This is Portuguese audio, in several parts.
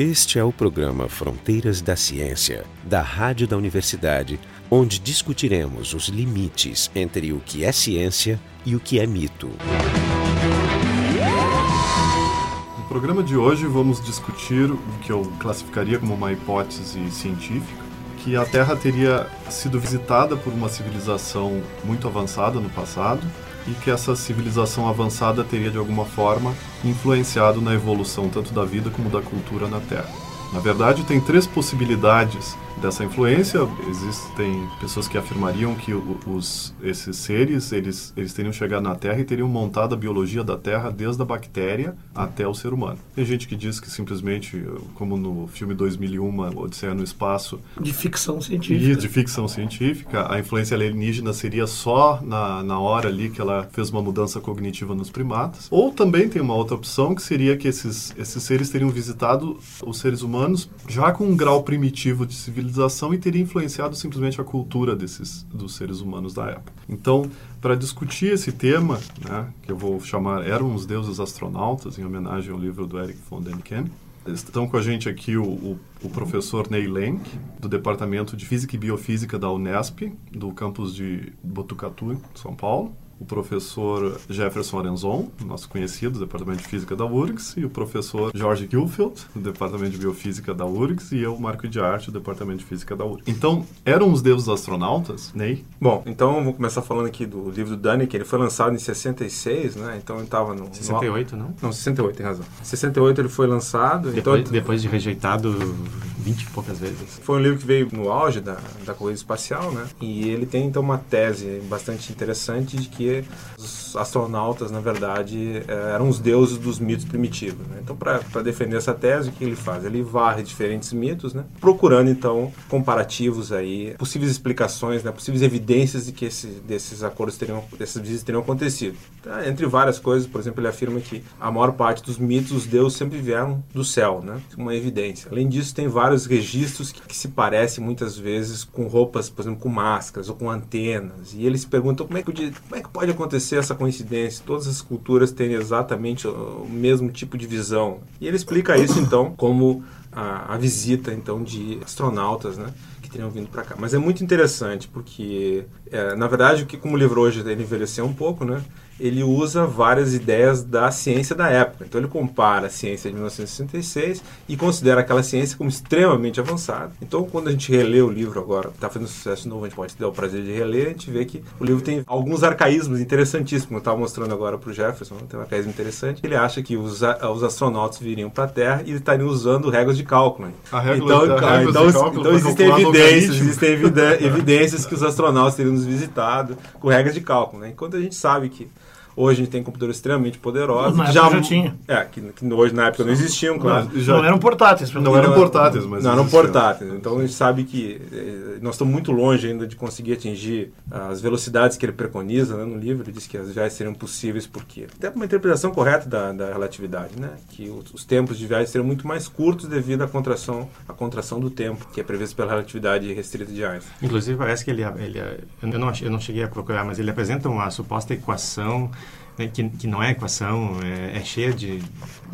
Este é o programa Fronteiras da Ciência, da Rádio da Universidade, onde discutiremos os limites entre o que é ciência e o que é mito. No programa de hoje vamos discutir o que eu classificaria como uma hipótese científica, que a Terra teria sido visitada por uma civilização muito avançada no passado e que essa civilização avançada teria de alguma forma influenciado na evolução tanto da vida como da cultura na Terra. Na verdade, tem três possibilidades dessa influência. Existem pessoas que afirmariam que os, esses seres eles, eles teriam chegado na Terra e teriam montado a biologia da Terra desde a bactéria até o ser humano. Tem gente que diz que simplesmente, como no filme 2001, Odisseia no Espaço... De ficção científica. De ficção científica. A influência alienígena seria só na, na hora ali que ela fez uma mudança cognitiva nos primatas. Ou também tem uma outra opção, que seria que esses, esses seres teriam visitado os seres humanos já com um grau primitivo de civilização e teria influenciado simplesmente a cultura desses dos seres humanos da época. Então, para discutir esse tema, né, que eu vou chamar Eram os Deuses Astronautas, em homenagem ao livro do Eric von Däniken, Estão com a gente aqui o, o, o, professor Ney Lenk, do Departamento de Física e Biofísica da Unesp, do campus de Botucatu, São Paulo o professor Jefferson Arenzon, nosso conhecido do Departamento de Física da URGS, e o professor Jorge Gilfeld, do Departamento de Biofísica da URGS, e eu, Marco de Arte, do Departamento de Física da URGS. Então, eram os deuses astronautas, Ney? Bom, então vamos começar falando aqui do livro do Dani, que ele foi lançado em 66, né? Então ele estava no... 68, no... não? Não, 68, tem razão. Em 68 ele foi lançado. Depois, então, depois de rejeitado 20 e poucas vezes. Foi um livro que veio no auge da, da corrida espacial, né? E ele tem, então, uma tese bastante interessante de que os astronautas, na verdade, eh, eram os deuses dos mitos primitivos. Né? Então, para defender essa tese, o que ele faz? Ele varre diferentes mitos, né? procurando, então, comparativos aí, possíveis explicações, né? possíveis evidências de que esse, desses acordos teriam, desses visitas teriam acontecido. Tá? Entre várias coisas, por exemplo, ele afirma que a maior parte dos mitos, os deuses sempre vieram do céu, né? uma evidência. Além disso, tem vários registros que, que se parecem muitas vezes com roupas, por exemplo, com máscaras ou com antenas. E eles perguntam como é que, como é que pode acontecer acontecer essa coincidência? Todas as culturas têm exatamente o mesmo tipo de visão. E ele explica isso então como a, a visita então de astronautas, né? que teriam vindo para cá. Mas é muito interessante porque, é, na verdade, o que como o livro hoje ele envelheceu um pouco, né? Ele usa várias ideias da ciência da época. Então ele compara a ciência de 1966 e considera aquela ciência como extremamente avançada. Então quando a gente relê o livro agora, está fazendo sucesso novo, a gente pode ter o prazer de reler, a gente vê que o livro tem alguns arcaísmos interessantíssimos, como eu estava mostrando agora para o Jefferson, tem um arcaísmo interessante. Ele acha que os, os astronautas viriam para a Terra e estariam usando regras de cálculo. A então, a então, cálculo então existem evidências, existem evidências que os astronautas teriam nos visitado com regras de cálculo. Né? Enquanto a gente sabe que Hoje a gente tem computadores extremamente poderosos. Na já, já tinha. É, que, que, hoje na época não existiam, claro. Não, já, não eram portáteis. Não, eram portáteis, mas Não eram portáteis. Então a gente sabe que eh, nós estamos muito longe ainda de conseguir atingir as velocidades que ele preconiza né, no livro. Ele diz que as viagens seriam possíveis porque... Até uma interpretação correta da, da relatividade, né? Que os, os, tempos de viagem seriam muito mais curtos devido à contração, à contração do tempo, que é previsto pela relatividade restrita de Einstein. Inclusive parece que ele... ele eu, não, eu não cheguei a procurar, mas ele apresenta uma suposta equação né, que, que não é equação, é, é cheia de,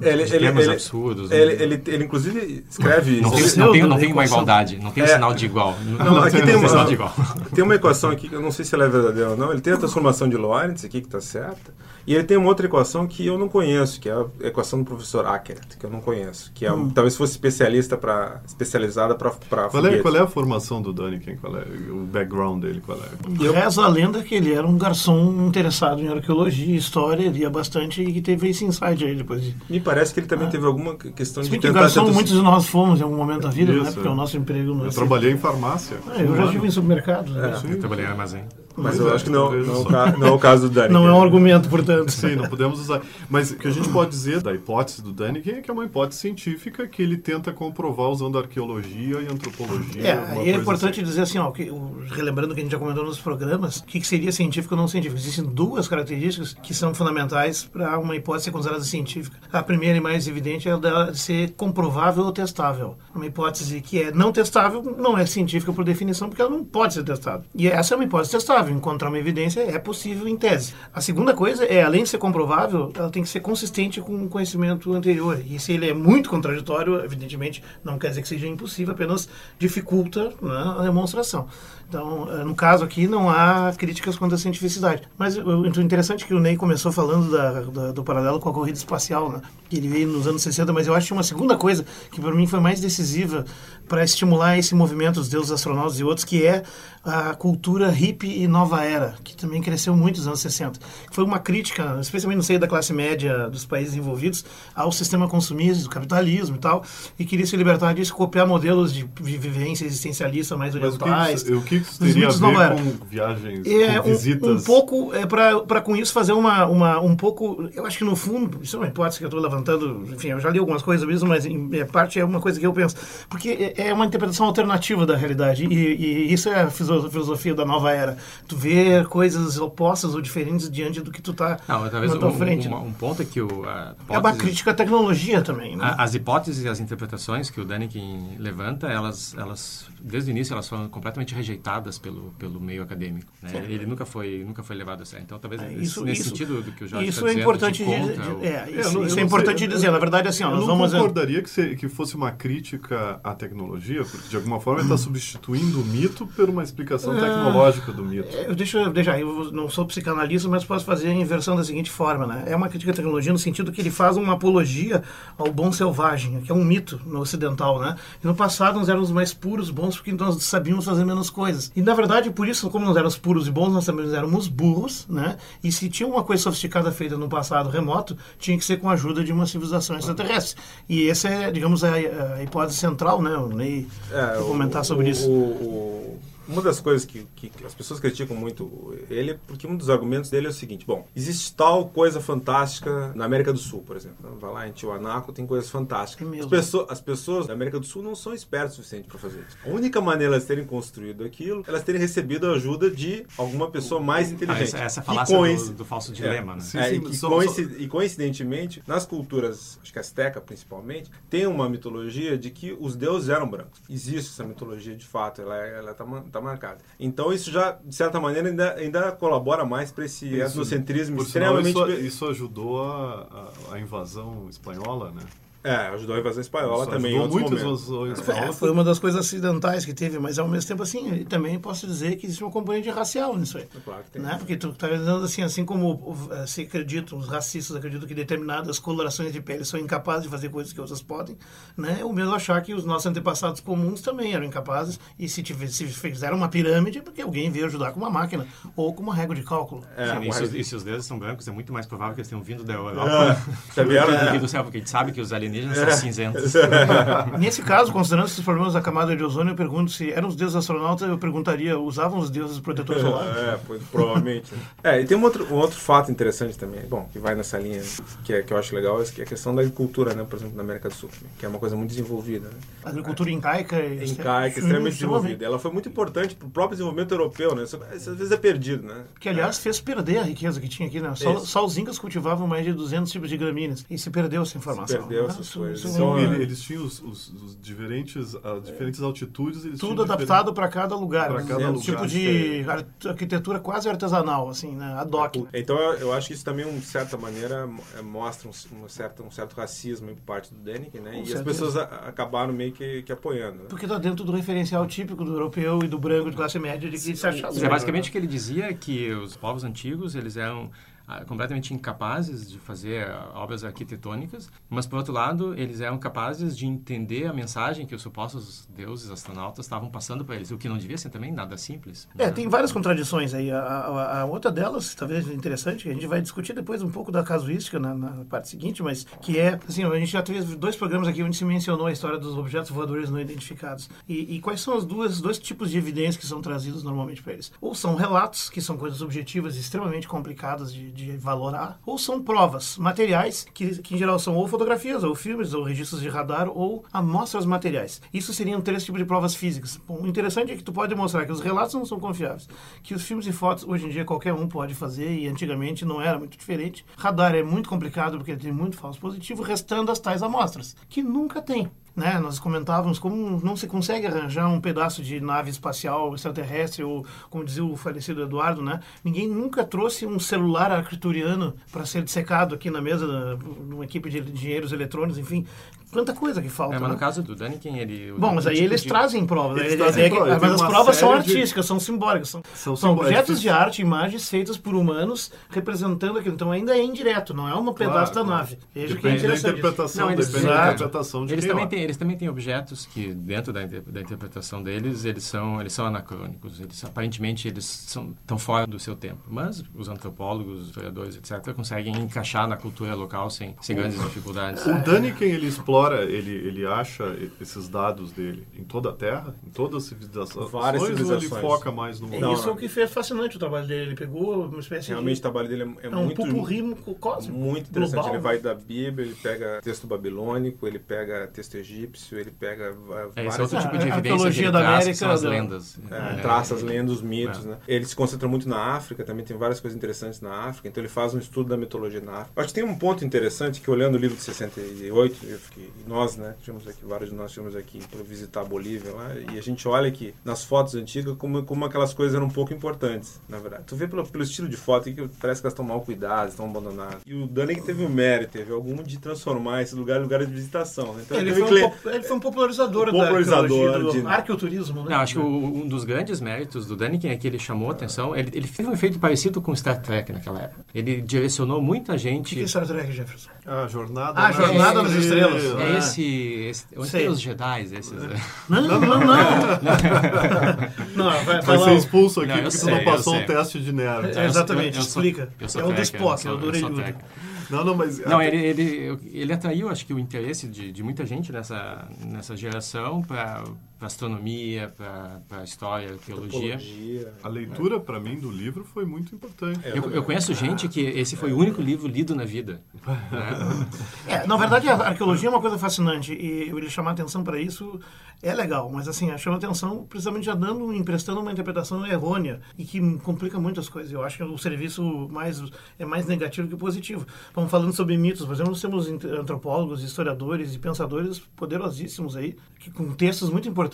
ele, de ele, ele, absurdos. Ele, né? ele, ele, inclusive, escreve... Não, tem, não, tem, não tem uma igualdade, não tem um sinal de igual. Não, não aqui tem, uma, sinal de igual. tem uma equação aqui, que eu não sei se ela é verdadeira ou não, ele tem a transformação de Lorentz aqui, que está certa, e ele tem uma outra equação que eu não conheço, que é a equação do professor Ackert, que eu não conheço, que é, hum. talvez fosse especialista para especializada para qual é Qual é a formação do Daniken? Qual é o background dele? Qual é? Eu... Reza a lenda que ele era um garçom interessado em arqueologia, história, lia bastante e que teve esse insight aí depois. De... Me parece que ele também ah. teve alguma questão de tentar... garçom tentar... muitos de nós fomos em algum momento da vida, né? Isso, né? Porque é. o nosso emprego... Não é eu trabalhei em farmácia. Ah, eu já estive em supermercados. Né? É. Eu trabalhei em armazém. Mas eu acho que não, não, não, é o caso do Daniken. Não é um argumento, portanto. Sim, não podemos usar. Mas o que a gente pode dizer da hipótese do Daniken é que é uma hipótese científica que ele tenta comprovar usando arqueologia e antropologia. É, e é importante assim. dizer assim, ó, que, relembrando o que a gente já comentou nos programas, o que, que seria científico ou não científico. Existem duas características que são fundamentais para uma hipótese ser considerada científica. A primeira e mais evidente é a de ser comprovável ou testável. Uma hipótese que é não testável não é científica por definição, porque ela não pode ser testada. E essa é uma hipótese testável comprovável. Encontrar uma evidência é possível em tese. A segunda coisa é, além de ser comprovável, ela tem que ser consistente com o conhecimento anterior. E se ele é muito contraditório, evidentemente, não quer dizer que seja impossível, apenas dificulta né, a demonstração. Então, eh, no caso aqui, não há críticas quanto à cientificidade. Mas o interessante é que o Ney começou falando da, da, do paralelo com a corrida espacial, né? que ele veio nos anos 60, mas eu acho que uma segunda coisa que para mim foi mais decisiva para estimular esse movimento dos deuses astronautas e outros, que é a cultura hippie e nova era, que também cresceu muito nos anos 60. Foi uma crítica, especialmente no seio da classe média dos países envolvidos, ao sistema consumista, do capitalismo e tal, e queria se libertar disso, copiar modelos de vivência existencialista mais orientais. Mas o que, o que isso teria a ver com viagens, é, com visitas? Um, um pouco, é, para com isso fazer uma, uma, um pouco, eu acho que no fundo, isso é uma hipótese que eu estou levantando, enfim, eu já li algumas coisas mesmo, mas em parte é uma coisa que eu penso, porque é, é uma interpretação alternativa da realidade, e, e isso é a filosofia da nova era. Tu vê coisas opostas ou diferentes diante do que tu está na tua um, frente. Um, um, ponto é que o... é uma crítica à tecnologia também. Né? As hipóteses e as interpretações que o Daniken levanta, elas, elas, desde o início, elas foram completamente rejeitadas pelo, pelo meio acadêmico. Né? Ele nunca foi, nunca foi levado a sério. Então, talvez é, isso, nesse isso, sentido do que o Jorge Isso tá é importante, de, de, é, isso, isso é importante sei, dizer. Na verdade, assim, ó, eu nós não vamos... concordaria que, se, que fosse uma crítica à tecnologia, porque de alguma forma ele está substituindo o mito por uma explicação Ah, tecnológica do mito. É, Deixa eu deixar, eu não sou psicanalista, mas posso fazer a inversão da seguinte forma, né? É uma crítica à tecnologia no sentido que ele faz uma apologia ao bom selvagem, que é um mito no ocidental, né? E no passado nós éramos mais puros, bons, porque nós sabíamos fazer menos coisas. E na verdade, por isso, como nós éramos puros e bons, nós também éramos burros, né? E se tinha uma coisa sofisticada feita no passado remoto, tinha que ser com a ajuda de uma civilização extraterrestre. E essa é, digamos, a, a hipótese central, né? O Ney É, comentar sobre o- isso. o- o- uma das coisas que, que as pessoas criticam muito ele é porque um dos argumentos dele é o seguinte: bom, existe tal coisa fantástica na América do Sul, por exemplo. Vai lá em Tiwanaku, tem coisas fantásticas. É. As, pessoas, as pessoas da América do Sul não são espertas o suficiente para fazer isso. A única maneira de elas terem construído aquilo, elas terem recebido a ajuda de alguma pessoa mais Ah, inteligente. essa, essa Que falácia do, do falso dilema, né? Sim, é, sim, e, que só- coinci- e coincidentemente, nas culturas, acho que azteca principalmente, tem uma mitologia de que os deuses eram brancos. Existe essa mitologia de fato, ela está ela tá, marcada. Então isso já, de certa maneira, ainda, ainda colabora mais para esse Isso, etnocentrismo por sinal, extremamente... isso, isso ajudou a, a, a invasão espanhola, né? É, ajudou a invasão espanhola Isso também ajudou muito invasão É, espanhola. foi uma das coisas acidentais que teve, mas ao mesmo tempo assim, também posso dizer que existe uma componente racial nisso aí. Claro que tem. Né? Porque tu está dizendo assim, assim como eh, se acreditam, os racistas acreditam que determinadas colorações de pele são incapazes de fazer coisas que outras podem, né? O mesmo achar que os nossos antepassados comuns também eram incapazes e se, tiver, se fizeram uma pirâmide é porque alguém veio ajudar com uma máquina ou com uma régua de cálculo. É, Sim, e, se, os- e se os deuses são brancos, é muito mais provável que eles tenham vindo da Europa É, do que do céu, porque a gente sabe que os alienígenas são cinzentos. Nesse caso, considerando esses problemas da camada de ozônio, eu pergunto se eram os deuses astronautas, eu perguntaria, usavam os deuses protetores solares? É, foi, provavelmente. é, e tem um outro, um outro fato interessante também, bom, que vai nessa linha, que, é, que eu acho legal, é que é a questão da agricultura, né, por exemplo, na América do Sul, que é uma coisa muito desenvolvida. Né? A agricultura incaica... é- Incaica, extremamente desenvolvida. Ela foi muito importante para o próprio desenvolvimento europeu, né? Isso, isso às vezes é perdido, né? Que, aliás, fez perder a riqueza que tinha aqui, né? Só, só os incas cultivavam mais de 200 tipos de gramíneas. E se perdeu essa informação. perdeu né? Coisas. é Então, um- Ele- eles tinham os, os- os diferentes, as diferentes altitudes. Eles tudo adaptado para cada lugar. Pra né? cada um lugar tipo de ar- arquitetura quase artesanal, assim, né? Ad hoc. né? Então eu, acho que isso também, de certa maneira, é, mostra um, um certo, um certo racismo por parte do Deniken, né? Com e as certeza. pessoas a- acabaram meio que, que apoiando. Né? Porque está dentro do referencial típico do europeu e do branco de classe média de que se. Mas é basicamente o que ele dizia que os povos antigos eles eram ah, completamente incapazes de fazer ah, obras arquitetônicas, mas por outro lado eles eram capazes de entender a mensagem que os supostos deuses astronautas estavam passando para eles, o que não devia ser também nada simples. É, né? tem várias contradições aí. A, a- a outra delas, talvez interessante, que a gente vai discutir depois um pouco da casuística na, na parte seguinte, mas que é, assim, a gente já teve dois programas aqui onde se mencionou a história dos objetos voadores não identificados. E, e quais são os dois tipos de evidências que são trazidos normalmente para eles? Ou são relatos, que são coisas objetivas extremamente complicadas de, de valorar, ou são provas, materiais, que, que em geral são ou fotografias, ou filmes, ou registros de radar, ou amostras materiais. Isso seriam três tipos de provas físicas. Bom, o interessante é que tu pode demonstrar que os relatos não são confiáveis, que os filmes e fotos hoje em dia qualquer um pode fazer e antigamente não era muito diferente. Radar é muito complicado porque ele tem muito falso positivo, restando as tais amostras, que nunca tem. Né? Nós comentávamos como não se consegue arranjar um pedaço de nave espacial extraterrestre ou, como dizia o falecido Eduardo, né? Ninguém nunca trouxe um celular arcturiano para ser dissecado aqui na mesa de uma equipe de engenheiros eletrônicos, enfim tanta coisa que falta. É, mas né? no caso do Daniken, ele. Bom, mas aí tipo eles de- trazem provas. Eles né? trazem É- é- prova, mas tem as provas são série de- artísticas, são simbólicas. São, São são simbólicas. objetos de arte, imagens feitas por humanos representando aquilo. Então ainda é indireto, não é um pedaço da claro. nave. Veja que é Depende da interpretação, Não, eles- depende da interpretação de Eles quem também, têm, eles também têm objetos que, dentro da, da interpretação deles, eles são, eles são anacrônicos. Eles, aparentemente, eles são, estão fora do seu tempo. Mas os antropólogos, os historiadores, etc., conseguem encaixar na cultura local sem, sem grandes dificuldades. O Daniken, ele explora, ele, ele acha esses dados dele em toda a Terra, em todas as civilizações, Várias ou ele civilizações. foca mais no... É Não, isso é o que fez fascinante o trabalho dele. Ele pegou uma espécie Realmente o de... trabalho dele é, é É um muito... pupurri cósmico. Muito interessante. global. Ele vai da Bíblia, ele pega texto babilônico, ele pega texto egípcio, ele pega É, esse é outro tipo de A evidência que ele da América, são as da- lendas. É, É, traça as lendas, os mitos, É. né? Ele se concentra muito na África, também tem várias coisas interessantes na África, então ele faz um estudo da mitologia na África. Acho que tem um ponto interessante que olhando o livro de 68, eu fiquei, nós, né, tivemos aqui, vários de nós tivemos aqui para visitar a Bolívia lá, e a gente olha que nas fotos antigas como, como aquelas coisas eram um pouco importantes, na verdade. Tu vê pelo, pelo estilo de foto que parece que elas estão mal cuidadas, estão abandonadas. E o Dani que teve o mérito, teve algum de transformar esse lugar em lugar de visitação, né? Então Ele foi, cle- um, pop- ele foi um popularizador, Popularizador da arqueologia, do de- arqueoturismo, né? Não, acho que o- um dos grandes méritos do Daniken é que ele chamou a atenção, ele, ele fez um efeito parecido com Star Trek naquela época. Ele direcionou muita O gente... que é Star Trek, Jefferson? A jornada... Ah, Jornada nas Estrelas. É esse, esse onde Sei. tem os Jedi, esses... né? Não, não, não. Não, vai, vai ser expulso aqui Não, eu porque tu sei, não eu passou o teste de nerd. É, exatamente, eu sou- explica. eu sou é o do tracker, Spock, eu sou- é o do eu sou orelhudo. Não, não, mas... Não, ele, ele, ele atraiu, acho que, o interesse de, de muita gente nessa, nessa geração para astronomia, para história, arqueologia. A leitura, para mim, do livro foi muito importante. Eu, eu conheço gente que esse foi o único livro lido na vida. né? É, na verdade, a arqueologia é uma coisa fascinante e ele chamar atenção para isso é legal, mas assim, chama atenção precisamente já dando, emprestando uma interpretação errônea e que complica muitas coisas. Eu acho que o serviço mais é mais negativo que positivo. Vamos falando sobre mitos, por exemplo, nós temos antropólogos, historiadores e pensadores poderosíssimos aí, que com textos muito importantes,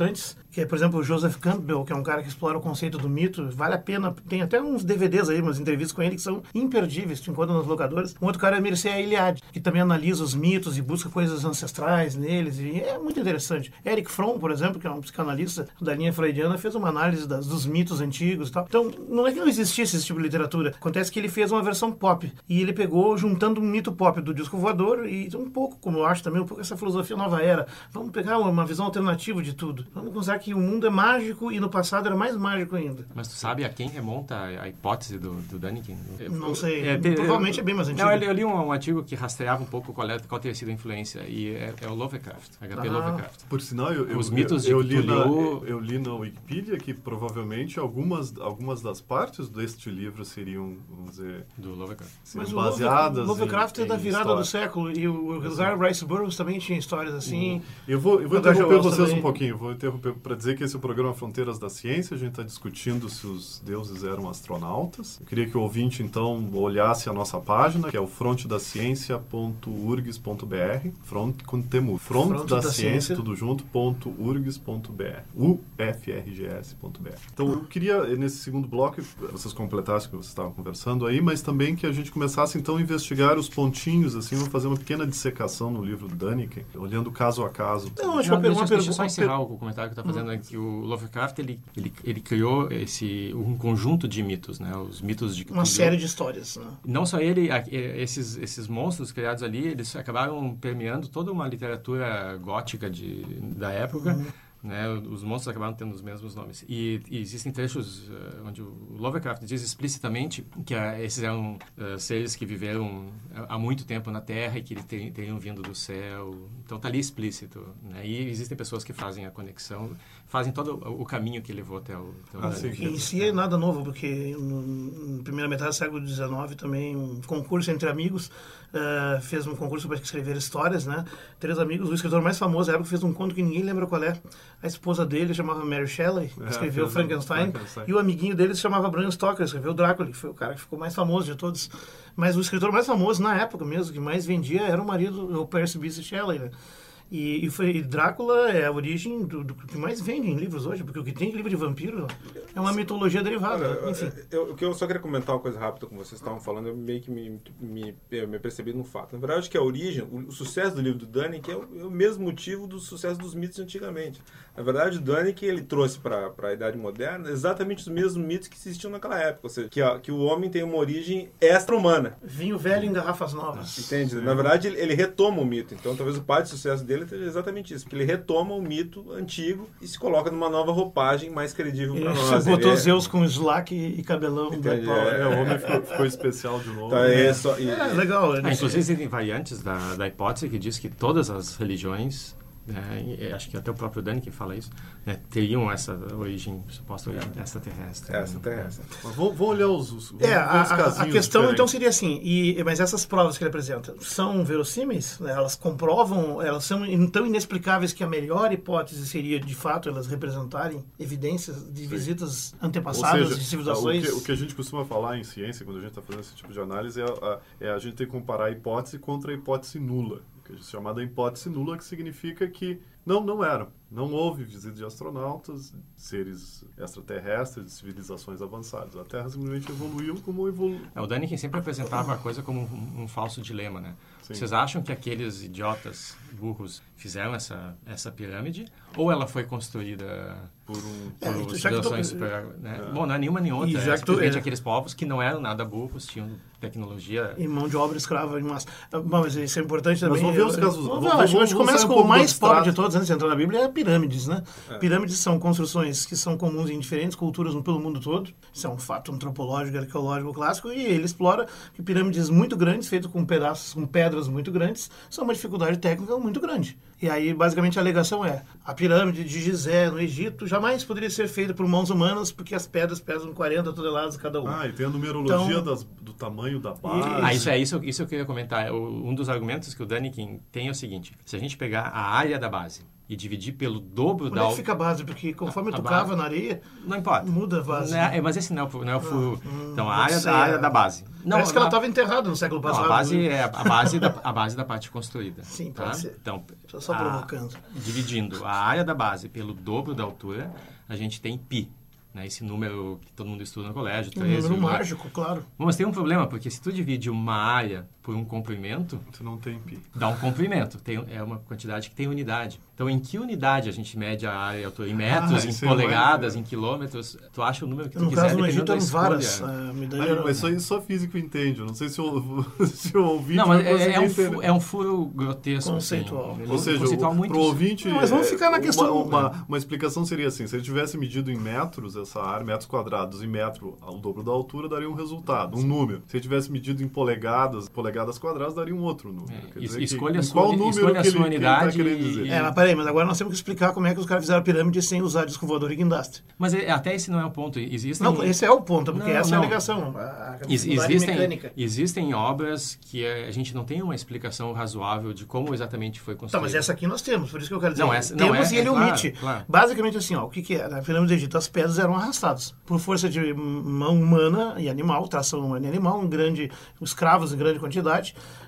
que é, por exemplo, o Joseph Campbell, que é um cara que explora o conceito do mito, vale a pena, tem até uns DVDs aí, umas entrevistas com ele que são imperdíveis, te encontra nos locadores. Um outro cara é Mircea Eliade, que também analisa os mitos e busca coisas ancestrais neles, e é muito interessante. Eric Fromm, por exemplo, que é um psicanalista da linha freudiana, fez uma análise das- dos mitos antigos e tal. Então, não é que não existisse esse tipo de literatura, acontece que ele fez uma versão pop, e ele pegou juntando um mito pop do disco voador e um pouco, como eu acho também, um pouco essa filosofia nova era. Vamos pegar uma visão alternativa de tudo. Vamos considerar que o mundo é mágico e no passado era mais mágico ainda. Mas tu sabe a quem remonta a hipótese do, do Daniken? Não sei. É, te- Provavelmente é bem mais antigo. Não, eu li, eu li um, um artigo que rastreava um pouco qual, é, qual teria sido a influência, e é, é o Lovecraft, HP Ah. Lovecraft. Por sinal, eu, eu, Os mitos eu, eu li na, eu, eu li na Wikipedia que provavelmente algumas, algumas das partes deste livro seriam, vamos dizer, Do Lovecraft. Mas o baseadas Love- Lovecraft em, é da virada história. do século e o Edgar Rice Burroughs também tinha histórias assim. Eu vou, eu vou interromper vocês também. um pouquinho. Vou interromper para dizer que esse é o programa Fronteiras da Ciência. A gente está discutindo se os deuses eram astronautas. Eu queria que o ouvinte, então, olhasse a nossa página, que é o frontedaciencia.urgs.br. Front com temu. Front, Front da, da Ciência, Ciência. tudo junto, ponto urgs.br. ufrgs.br. Então, eu queria, nesse segundo bloco, vocês completassem o que vocês estavam conversando aí, mas também que a gente começasse, então, a investigar os pontinhos, assim, vamos fazer uma pequena dissecação no livro do Daniken, olhando caso a caso. Não, acho Não, que uma, deixa, uma deixa eu só pergunta. encerrar o comentário que está fazendo é que o Lovecraft ele, ele, ele criou esse um conjunto de mitos, né? Os mitos de Uma série de histórias. Né? Não só ele, esses esses monstros criados ali, eles acabaram permeando toda uma literatura gótica de da época. Né, os monstros acabaram tendo os mesmos nomes. E, e existem trechos eh, onde o Lovecraft diz explicitamente que ah, esses eram ah, seres que viveram há há muito tempo na Terra e que eles ter- teriam vindo do céu. Então está ali explícito. Né? E existem pessoas que fazem a conexão, fazem todo o caminho que levou até o, até o Ah. Em si é nada novo, porque na primeira metade do século XIX também um concurso entre amigos eh, fez um concurso para escrever histórias, né? Três amigos, o escritor mais famoso da época fez um conto que ninguém lembra qual é. A esposa dele chamava Mary Shelley, É, escreveu o Frankenstein, Frankenstein. e o amiguinho dele se chamava Bram Stoker, escreveu Drácula, que foi o cara que ficou mais famoso de todos. Mas o escritor mais famoso na época mesmo, que mais vendia, era o marido, o Percy Bysshe Shelley, né? E, e, foi, e Drácula é a origem do, do, que mais vende em livros hoje, porque o que tem de livro de vampiro é uma mitologia derivada. Olha, enfim. Eu, eu, só queria comentar uma coisa rápida com vocês estavam falando, eu meio que me, me, me percebi no fato. Na verdade, acho que a origem, o, o sucesso do livro do Dunning é o, é o mesmo motivo do sucesso dos mitos antigamente. Na verdade, o Dunning ele trouxe para a Idade Moderna exatamente os mesmos mitos que existiam naquela época, ou seja, que, a, que o homem tem uma origem extra-humana. Vinho velho em garrafas novas. Entende? Na verdade, ele, ele, retoma o mito. Então, talvez o pai de sucesso dele seja exatamente isso, porque ele retoma o mito antigo e se coloca numa nova roupagem mais credível para nós. Botou é Zeus é... com slack e cabelão. Entendi, é, é, o homem ficou, ficou, especial de novo. Tá, é, só, e, é, legal. Ah, inclusive, existem variantes da, da hipótese que diz que todas as religiões é, acho que até o próprio Dani que fala isso, né, teriam essa origem, suposta origem é. extraterrestre. Né? Extraterrestre. Mas vamos, vamos olhar os, os, é, a, a, a, questão então seria assim, e, mas essas provas que ele apresenta são verossímeis? Né? Elas comprovam, elas são tão inexplicáveis que a melhor hipótese seria, de fato, elas representarem evidências de visitas antepassadas seja, de civilizações? O que, o que, a gente costuma falar em ciência, quando a gente está fazendo esse tipo de análise, é a, é a gente tem que comparar a hipótese contra a hipótese nula é chamada hipótese nula, que significa que não, não eram. Não houve visita de astronautas, seres extraterrestres, de civilizações avançadas. A Terra simplesmente evoluiu como evoluiu. É, o Daniken sempre apresentava a coisa como um, um falso dilema, né? Sim. Vocês acham que aqueles idiotas burros fizeram essa, essa pirâmide? Ou ela foi construída por, um, é, por civilizações tô... super... Né? É. Bom, não é nenhuma nem outra. Já é simplesmente é. aqueles povos que não eram nada burros, tinham tecnologia... E mão de obra escrava em massa. Bom, mas isso é importante também. Mas vamos ver os casos... Vamos, vamos, vamos, a gente começa com o mais pobre de todos, antes de entrar na Bíblia, é pirâmides, né? É. Pirâmides são construções que são comuns em diferentes culturas pelo mundo todo. Isso é um fato antropológico, arqueológico clássico. E ele explora que pirâmides muito grandes, feitas com pedaços, com pedras muito grandes, são uma dificuldade técnica muito grande. E aí, basicamente, a alegação é: a pirâmide de Gizé, no Egito, jamais poderia ser feita por mãos humanas, porque as pedras pesam 40 toneladas cada uma. Ah, e tem a numerologia então, das, do tamanho da base. Ah, isso é isso, isso eu queria comentar. O, um dos argumentos que o Daniken tem é o seguinte: se a gente pegar a área da base e dividir pelo dobro Onde da... Onde é fica a base? Porque conforme a, tu cava na areia, não importa. muda a base. É, mas esse não é o, não é o furo. Hum, então, a área, a área da base. Não, Parece que ela estava enterrada no século passado. Não, a base é a base, da, a base da parte construída. Sim, tá? pode ser. Então, só, só provocando. dividindo a área da base pelo dobro da altura, a gente tem π né, esse número que todo mundo estuda no colégio. 13, um número mágico, claro. Mas tem um problema, porque se tu divide uma área por um comprimento... Tu não tem pi. Dá um comprimento. Tem, é uma quantidade que tem unidade. Então, em que unidade a gente mede a área altura? Em metros, ah, em polegadas, em quilômetros? Tu acha o número que tu no quiser, caso, Egito eram várias. Uh, ah, mas isso só físico entende. Eu não sei se o, se o ouvinte Não, mas é, é, um furo, é um furo grotesco. Assim. Conceitual. Assim, Ou seja, conceitual muito... pro ouvinte... Não, mas vamos ficar na questão... Uma, uma, uma, explicação seria assim, se ele tivesse medido em metros essa área, metros quadrados em metro, ao dobro da altura, daria um resultado, um número. Se ele tivesse medido em polegadas, polegadas quadradas, daria um outro número. É, escolha, que, a sua, qual número escolha a sua ele, tá unidade. Tá e... É, mas peraí, mas agora nós temos que explicar como é que os caras fizeram a pirâmide sem usar disco voador e guindaste. Mas é, até esse não é o ponto. Existem... Não, esse é o ponto, porque não, essa não. é a ligação. A existem, mecânica. existem obras que a gente não tem uma explicação razoável de como exatamente foi construída. Tá, mas essa aqui nós temos, por isso que eu quero dizer. Não, essa, temos não, é, e ele é, omite. Claro, claro. Basicamente assim, ó, o que, que é? Na pirâmide do Egito, as pedras eram arrastadas por força de mão humana e animal, tração humana e animal, um grande, escravos em grande quantidade,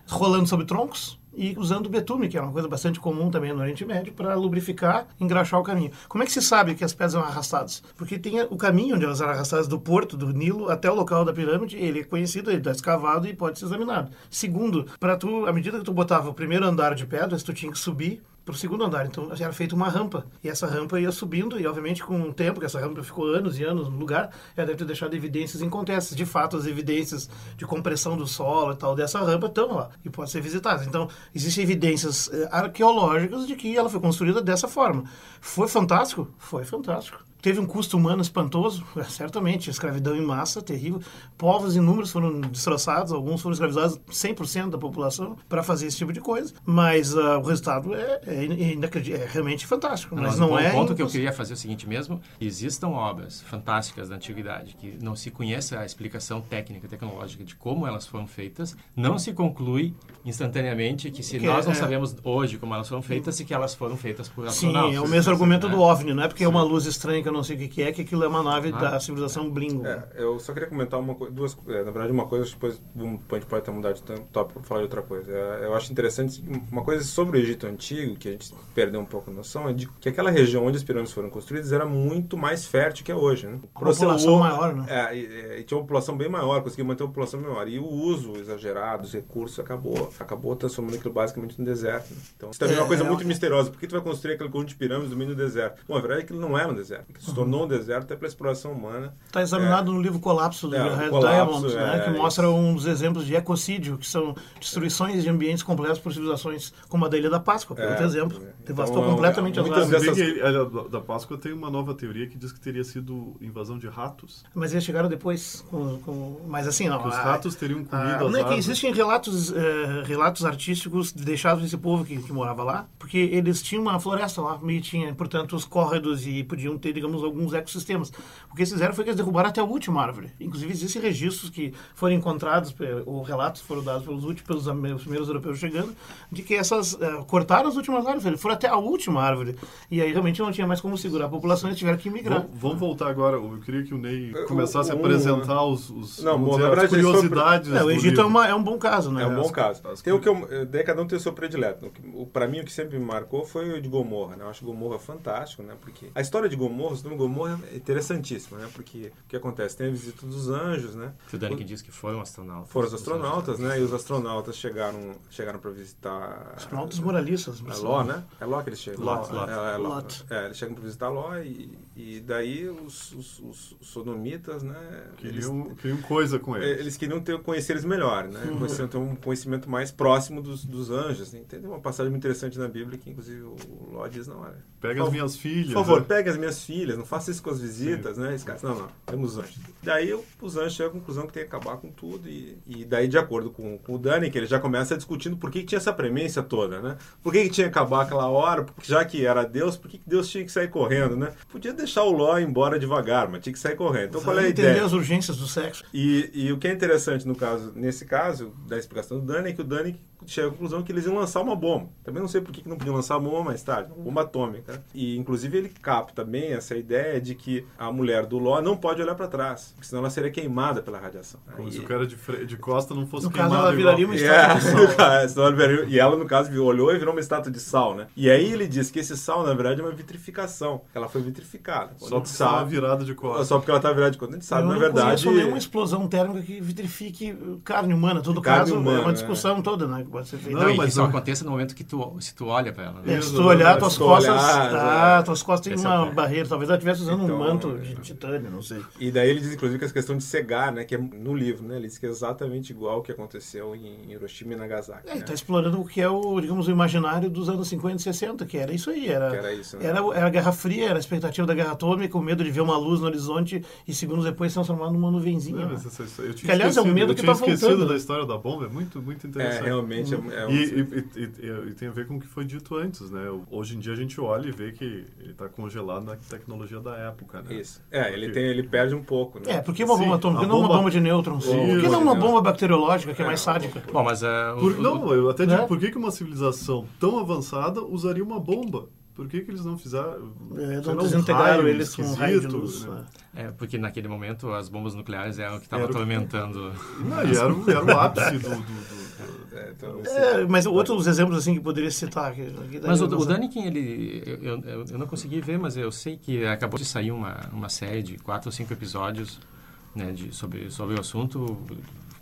rolando sobre troncos e usando betume, que é uma coisa bastante comum também no Oriente Médio, para lubrificar engraxar o caminho. Como é que se sabe que as pedras são arrastadas? Porque tem o caminho onde elas eram arrastadas do porto, do Nilo, até o local da pirâmide, ele é conhecido, ele está escavado e pode ser examinado. Segundo, para tu, à medida que tu botava o primeiro andar de pedras, tu tinha que subir para o segundo andar. Então era feita uma rampa. E essa rampa ia subindo, e obviamente com o tempo, que essa rampa ficou anos e anos no lugar, ela deve ter deixado evidências incontestas. De fato, as evidências de compressão do solo e tal dessa rampa estão lá e podem ser visitadas. Então, existem evidências eh, arqueológicas de que ela foi construída dessa forma. Foi fantástico? Foi fantástico teve um custo humano espantoso, certamente, escravidão em massa, terrível. Povos inúmeros foram destroçados, alguns foram escravizados 100% da população para fazer esse tipo de coisa, mas uh, o resultado é, é, é, realmente fantástico. Mas, não, é. O ponto que eu queria fazer é o seguinte mesmo: existam obras fantásticas da antiguidade que não se conheça a explicação técnica, tecnológica de como elas foram feitas, não se conclui instantaneamente que se que nós não é, sabemos hoje como elas foram feitas e que elas foram feitas por astronautas. Sim, é o mesmo argumento né? do OVNI, não é porque é uma luz estranha que não sei o que, que é, que aquilo é uma nave Ah. da civilização Blingo. É, eu só queria comentar uma coisa, duas, é, na verdade uma coisa, depois a gente pode até mudar de tópico para falar de outra coisa. É, eu acho interessante, uma coisa sobre o Egito Antigo, que a gente perdeu um pouco a noção, é de que aquela região onde as pirâmides foram construídas era muito mais fértil que é hoje. Né? Com população maior, né? É, e, e tinha uma população bem maior, conseguiu manter uma população maior. E o uso exagerado dos recursos acabou, acabou transformando aquilo basicamente no deserto. né? Então, isso também é uma É, coisa é muito misteriosa. Por que tu vai construir aquele conjunto de pirâmides no meio do deserto? Bom, a verdade é que ele não era um deserto. Se Uhum. tornou um deserto até pela exploração humana. Está examinado no livro Colapso do É, o Red Colapso, Diamond, né, é, que isso. mostra um dos exemplos de ecocídio, que são destruições de ambientes completos por civilizações como a da Ilha da Páscoa, por É, outro exemplo. então, Devastou é um- completamente as áreas. Dessas- que a da- da Páscoa tem uma nova teoria que diz que teria sido invasão de ratos. Mas eles chegaram depois com... com- mas assim, não. Que os a- ratos teriam comido Ah, as não é que existem relatos, eh, relatos artísticos deixados desse povo que, que morava lá, porque eles tinham uma floresta lá, e tinha, portanto, os córregos e podiam ter, digamos, alguns ecossistemas. O que eles fizeram foi que eles derrubaram até a última árvore. Inclusive, existem registros que foram encontrados, ou relatos foram dados pelos últimos, pelos primeiros europeus chegando, de que essas eh, cortaram as últimas árvores, foram até a última árvore. E aí realmente não tinha mais como segurar a população, eles tiveram que migrar. Vamos, vamos voltar agora. Eu queria que o Ney É, começasse a o- apresentar os, os Não, bom, dizer, as curiosidades. É, o Egito é, uma- é um bom caso, né? É um bom as- caso. as Tem o que eu, eh, daí cada um tem o seu predileto. Pra mim, o que sempre me marcou foi o de Gomorra, né? Eu acho Gomorra fantástico, né? Porque a história de Gomorra, o nome Gomorra é interessantíssima, né? Porque o que acontece? Tem a visita dos anjos, né? Que o Daniken disse que foram astronautas. Foram os astronautas, né? E os astronautas chegaram, chegaram para visitar Astronautas moralistas. É Ló, né? É Ló que eles chegam. Lot, Ló. Lot. É, é Ló. Lot. É, eles chegam para visitar Ló e, e daí os, os, os sodomitas, né? Eles, Queriam, queriam coisa com é, eles. eles queriam ter, conhecer eles melhor, né? Conhecer, ter um conhecimento mais próximo dos, dos anjos. Né? Tem uma passagem muito interessante na Bíblia que, inclusive, o Ló diz, não, olha... Pega por as minhas filhas. Por favor, né? pegue as minhas filhas, não faça isso com as visitas, né? Esse cara, não, não, temos anjos. Daí o- os anjos chegam à conclusão que tem que acabar com tudo e, e daí, de acordo com, com o Dani, que ele já começa discutindo por que, que tinha essa premência toda, né? Por que, que tinha que acabar aquela hora? Porque já que era Deus, por que, que Deus tinha que sair correndo, né? Podia deixar o Ló embora devagar, mas tinha que sair correndo. Então, qual é a entender ideia? as urgências do sexo. E, e o que é interessante no caso, nesse caso, da explicação do Dani, é que o Dani chega à conclusão que eles iam lançar uma bomba. Também não sei por que que não podiam lançar uma bomba mais tarde, uma bomba atômica. E inclusive ele capta bem essa ideia de que a mulher do Ló não pode olhar para trás, porque senão ela seria queimada pela radiação. Como Aí- se o cara de, fre- de costa não fosse No caso, queimado ela igual. viraria uma É, estátua de sal. é, ela e ela, no caso, olhou e virou uma estátua de sal, né? E aí ele diz que esse sal, na verdade, é uma vitrificação. Ela foi vitrificada. Só a porque estava sabe- virada de costa. Só porque ela tá virada de conta. A gente sabe, eu na não verdade. conheço nenhuma explosão térmica que vitrifique carne humana. Todo Carne caso é humana, uma discussão toda, né? Que pode ser feita. Não, Não, mas isso não- acontece no momento que tu, se tu olha pra ela. É, Né? se tu olhar, Se tuas tu costas. olhar, ah, é. tuas costas têm é uma barreira. Talvez ela estivesse usando Então, um manto é. de titânio, não sei. E daí ele diz, inclusive, que essa questão de cegar, né? Que é no livro, né? Ele diz que é exatamente igual ao que aconteceu em Hiroshima e Nagasaki. É, né? está explorando o que é o, digamos, o imaginário dos anos 50 e 60, que era isso aí. Era, Que era isso, né? era, era a Guerra Fria, era a expectativa da Guerra Atômica, o medo de ver uma luz no horizonte e segundos depois se transformar numa nuvenzinha. Não, né? essa- essa- eu tinha Que, aliás, é um esquecido- medo eu que tinha tá esquecido voltando, da história da bomba, é muito, muito É, interessante. realmente é, é um... E, e- e- e- e tem a ver com o que foi dito antes, né? Hoje em dia a gente olha e vê que ele está congelado na tecnologia da época, né? Isso. É, ele, Porque- tem, ele perde um pouco, né? É, por que uma bomba atômica? Por a que não uma bomba- de nêutrons? Por que não uma bomba bacteriológica, que é mais sádica? Bom, mas uh, Por- não, eu até digo, por que, uma civilização tão avançada usaria uma bomba? Por que, que eles não fizeram. É, não um desintegraram eles com um né? É, porque naquele momento as bombas nucleares eram o que estava atormentando. Não, e era, o- era o ápice do. do- do- É, então, É, mas outros exemplos assim que poderia citar. Que, que Mas o, o Daniken, ele, eu, eu, eu não consegui ver, mas eu sei que acabou de sair uma, uma série de quatro ou cinco episódios né, de, sobre, sobre o assunto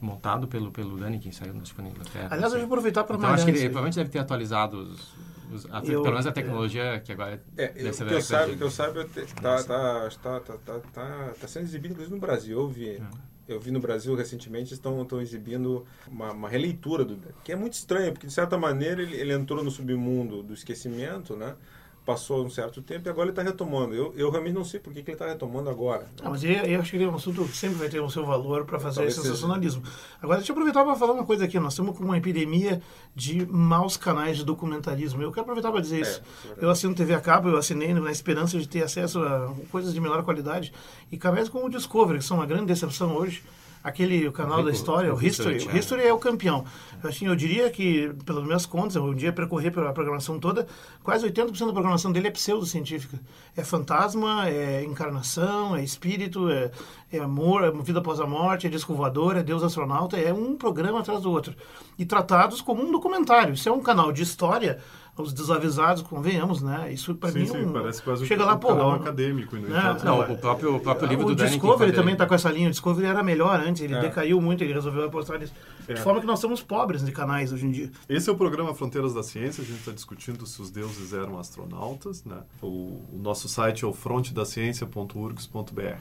montado pelo, pelo Daniken, saiu no na Inglaterra. Aliás, eu vou aproveitar para Então malhar acho que ele provavelmente deve ter atualizado os, os- a, Eu- pelo menos a tecnologia que agora É, deve ser que eu saiba, que eu saiba, te- tá, tá, tá, tá, tá, tá, tá sendo exibido inclusive no Brasil. Eu vi, eu vi no Brasil recentemente, estão, estão exibindo uma, uma releitura do que é muito estranho, porque de certa maneira ele, ele entrou no submundo do esquecimento, né? Passou um certo tempo e agora ele está retomando. Eu, eu realmente não sei por que, que ele está retomando agora. Ah, mas eu, eu acho que ele é um assunto que sempre vai ter o seu valor para fazer Talvez esse seja. sensacionalismo. Agora, deixa eu aproveitar para falar uma coisa aqui. Nós estamos com uma epidemia de maus canais de documentarismo. Eu quero aproveitar para dizer isso. isso é eu assino TV a cabo, eu assinei na esperança de ter acesso a coisas de menor qualidade. E canais como o Discovery, que são uma grande decepção hoje, aquele o canal O- da história, o, o History, Research, o. History é o campeão. Eu, assim, eu diria que, pelas minhas contas, eu um dia percorrer pela programação toda, quase 80% da programação dele é pseudocientífica. É fantasma, é encarnação, é espírito, é, é amor, é vida após a morte, é disco voador, é Deus astronauta, é um programa atrás do outro. E tratados como um documentário. Isso é um canal de história, os desavisados, convenhamos, né? Isso para mim é sim, um... parece quase Chega um lá, pô, um- acadêmico. e, no Não, entanto, Não, o próprio, o próprio livro o do. Discovery ele- também está com essa linha. O Discovery era melhor antes, ele É. decaiu muito, ele resolveu apostar nisso. É. De forma que nós somos pobres de canais hoje em dia. Esse é o programa Fronteiras da Ciência. A gente está discutindo se os deuses eram astronautas. Né? O, o nosso site é o frontedaciencia.urgs.br.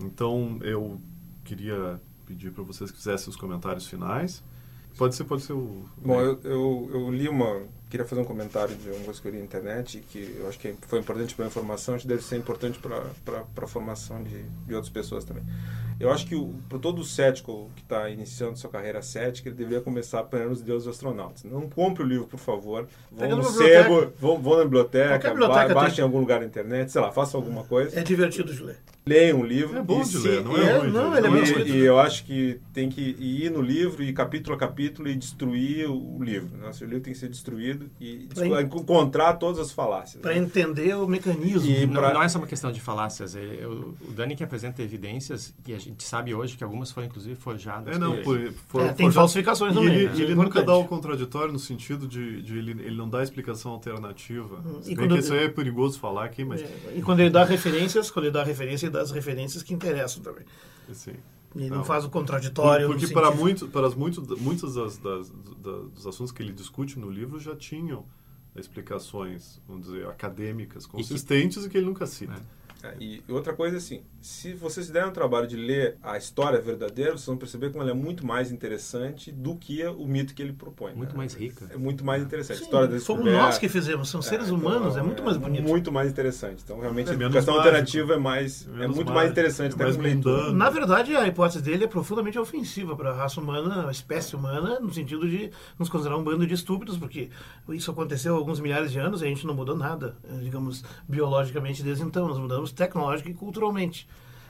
Então, eu queria pedir para vocês que fizessem os comentários finais. Pode ser, pode ser o... Bom, eu, eu, eu li uma. Queria fazer um comentário de uma coisa que eu li na internet, que eu acho que foi importante para a informação, acho que deve ser importante para a formação de, de outras pessoas também. Eu acho que para todo cético que está iniciando sua carreira cética, ele deveria começar aprendendo os deuses astronautas. Não compre o livro, por favor. Pega Vão no sebo, vão, vão na biblioteca, biblioteca ba baixem tem. em algum lugar na internet, sei lá, façam alguma coisa. É divertido de ler. Leiam um livro. É bom e de se- ler, não e- é é, ruim não, ele é muito ruim e, e eu acho que tem que ir no livro, e capítulo a capítulo, e destruir o livro. Nossa, o livro tem que ser destruído e Pra desco- encontrar todas as falácias. Para né? entender o mecanismo. E Não, pra- não é só uma questão de falácias. É, é o Dani que apresenta evidências que a gente sabe hoje que algumas foram inclusive forjadas. É, não, E- por, for- É, tem for- falsificações E também. ele, né? e ele É nunca dá o contraditório no sentido de, de ele, ele não dá explicação alternativa. Hum, Se e bem quando- que isso aí é perigoso falar aqui, mas... É, E quando ele dá referências, quando ele dá referência, ele dá as referências que interessam também. Assim, Ele não, Não. faz o contraditório. porque para, sentido- muito, para as muito, muitas das, das- da- dos assuntos que ele discute no livro já tinham explicações, vamos dizer, acadêmicas, consistentes e que, ele nunca cita. É, E outra coisa assim, se vocês se derem o trabalho de ler a história verdadeira, vocês vão perceber como ela é muito mais interessante do que o mito que ele propõe. Muito né? mais rica. É muito mais interessante. Sim, a história fomos descoberta- nós que fizemos, são seres então, humanos, é muito mais bonito. Muito mais interessante. Então, realmente, É a educação mágico. alternativa é mais, é muito mais mágico, interessante, é mais leitura. Na verdade, a hipótese dele é profundamente ofensiva para a raça humana, a espécie humana, no sentido de nos considerar um bando de estúpidos, porque isso aconteceu há alguns milhares de anos e a gente não mudou nada, digamos, biologicamente desde então. Nós mudamos tecnológica e culturalmente.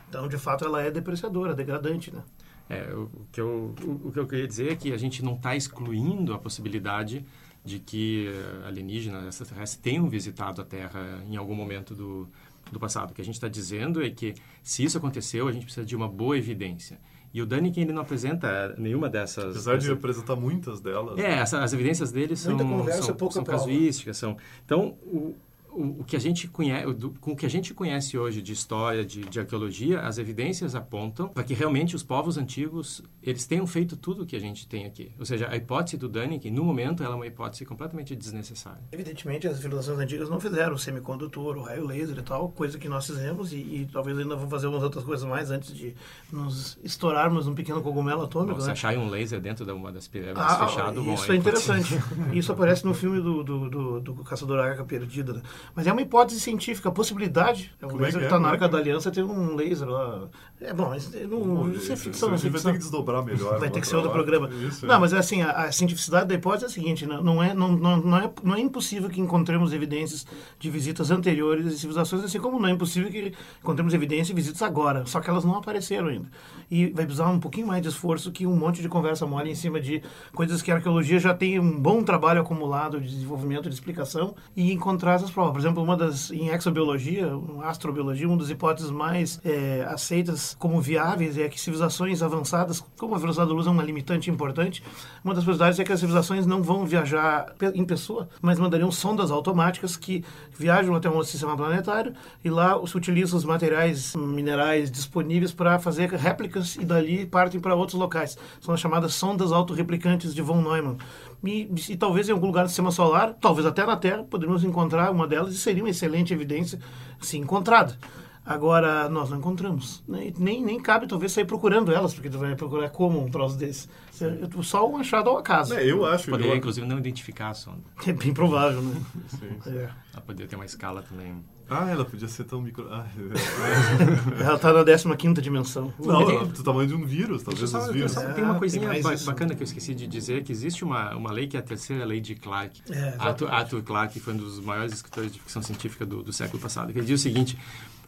Então, de fato, ela é depreciadora, degradante, né? É, o, que eu, o, o que eu queria dizer é que a gente não está excluindo a possibilidade de que eh, alienígenas, extraterrestres, tenham visitado a Terra em algum momento do, do passado. O que a gente está dizendo é que, se isso aconteceu, a gente precisa de uma boa evidência. E o Daniken, ele não apresenta nenhuma dessas... Apesar de dessas- apresentar muitas delas. É, essa- as evidências dele são, conversa, são, pouca são casuísticas. São... Então, o, o, o que a gente conhece, do, com o que a gente conhece hoje de história, de, de arqueologia, as evidências apontam para que realmente os povos antigos eles tenham feito tudo o que a gente tem aqui. Ou seja, a hipótese do Daniken, no momento, ela é uma hipótese completamente desnecessária. Evidentemente, as civilizações antigas não fizeram o semicondutor, o raio laser e tal, coisa que nós fizemos, e, e talvez ainda vão fazer umas outras coisas mais antes de nos estourarmos um pequeno cogumelo atômico. Bom, se né? acharem um laser dentro de uma das pirâmides Ah, fechado, bom, isso aí é pode interessante. Isso aparece no filme do, do, do, do Caçador Arca Perdida. né? Mas é uma hipótese científica, a possibilidade. É um Como é laser que que é? está na é Arca que da é? Aliança, tem um laser lá. É bom, mas não, isso é ficção, a é gente vai ter que desdobrar melhor. Vai ter que ser outro programa. Isso, não, é. mas assim, a, a cientificidade da hipótese é a seguinte, não, não, é, não, não, não, é, não é impossível que encontremos evidências de visitas anteriores de civilizações, assim como não é impossível que encontremos evidências de visitas agora, só que elas não apareceram ainda. E vai precisar um pouquinho mais de esforço que um monte de conversa mole em cima de coisas que a arqueologia já tem um bom trabalho acumulado de desenvolvimento, de explicação, e encontrar essas provas. Por exemplo, uma das, em exobiologia, astrobiologia, uma das hipóteses mais é, aceitas como viáveis é que civilizações avançadas, como a velocidade da luz é uma limitante importante, uma das possibilidades é que as civilizações não vão viajar em pessoa, mas mandariam sondas automáticas que viajam até um sistema planetário e lá se utilizam os materiais minerais disponíveis para fazer réplicas e dali partem para outros locais. São as chamadas sondas autorreplicantes de von Neumann. E, e talvez em algum lugar do sistema solar, talvez até na Terra, poderíamos encontrar uma delas e seria uma excelente evidência se encontrada. Agora, nós não encontramos. né? Nem, nem cabe, talvez, sair procurando elas, porque tu vai procurar como um troço desse. É Só um achado ao acaso. É, eu acho. Poderia, eu, inclusive, não identificar a sonda. É bem provável, né? Sim. É. Ela poderia ter uma escala também. Ah, ela podia ser tão micro. Ah, Ela está na 15 dimensão. não, do tamanho de um vírus, talvez Só- os vírus. só É, tem uma tem coisinha ba- isso. bacana que eu esqueci de dizer, que existe uma, uma lei que é a terceira lei de Clarke. É, Arthur, Arthur Clarke foi um dos maiores escritores de ficção científica do, do século passado. que Ele diz o seguinte,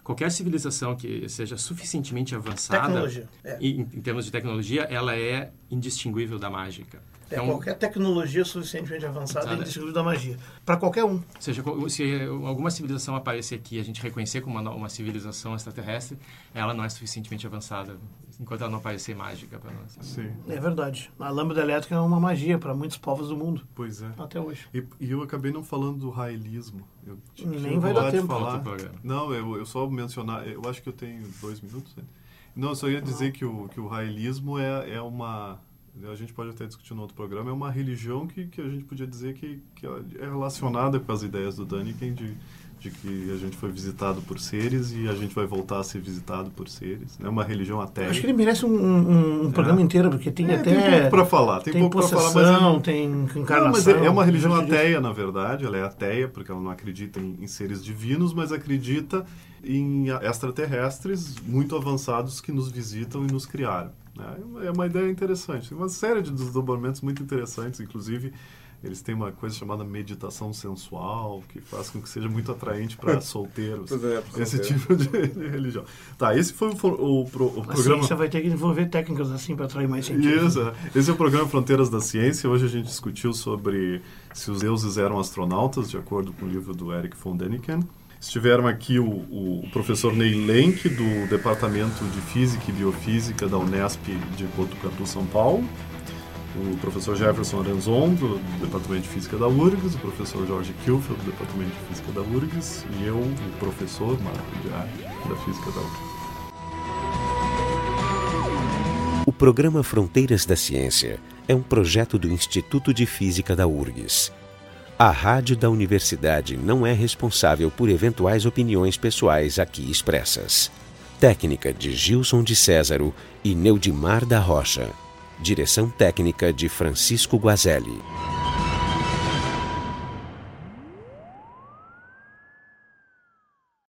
qualquer civilização que seja suficientemente avançada é. em, em termos de tecnologia, ela é indistinguível da mágica. É, Então, qualquer tecnologia suficientemente avançada Sabe? indistinguível da magia. Para qualquer um. seja, co- se alguma civilização aparecer aqui e a gente reconhecer como uma, uma civilização extraterrestre, ela não é suficientemente avançada, enquanto ela não parecer mágica para nós. Sim, É verdade. A lâmpada elétrica é uma magia para muitos povos do mundo, pois é. até hoje. E, e eu acabei não falando do raelismo. Eu tinha- Nem vai dar tempo. falar. Não, eu, eu só mencionar. Eu acho que eu tenho dois minutos. né? Não, eu só ia dizer que o, que o raelismo é, é uma. A gente pode até discutir no outro programa. É uma religião que, que a gente podia dizer que, que é relacionada com as ideias do Daniken de, de que a gente foi visitado por seres e a gente vai voltar a ser visitado por seres. É uma religião até. Acho que ele merece um, um- um programa inteiro, porque tem É, até. tem pouco pra falar, tem pouco pra possessão, falar, mas é- tem encarnação. Não, mas é, é uma religião ateia, na verdade. Ela é ateia porque ela não acredita em, em seres divinos, mas acredita em extraterrestres muito avançados que nos visitam e nos criaram. Né? É uma- É ideia interessante. Tem uma série de desdobramentos muito interessantes, inclusive. Eles têm uma coisa chamada meditação sensual, que faz com que seja muito atraente para solteiros. Pois é, pra esse solteiro. tipo de, de religião. Tá, esse foi o, o, o A programa. ciência vai ter que desenvolver técnicas assim para atrair mais cientistas. Isso. Esse é o programa Fronteiras da Ciência. Hoje a gente discutiu sobre se os deuses eram astronautas, de acordo com o livro do Eric von Däniken. Estiveram aqui o, o professor Ney Lenk, do Departamento de Física e Biofísica da Unesp de Botucatu, São Paulo. O professor Jefferson Arenzon, do Departamento de Física da URGS. O professor Jorge Kilfeld, do Departamento de Física da URGS. E eu, o professor Marco Diário, da Física da URGS. O programa Fronteiras da Ciência é um projeto do Instituto de Física da URGS. A rádio da universidade não é responsável por eventuais opiniões pessoais aqui expressas. Técnica de Gilson de Césaro e Neudimar da Rocha. Direção técnica de Francisco Guazelli.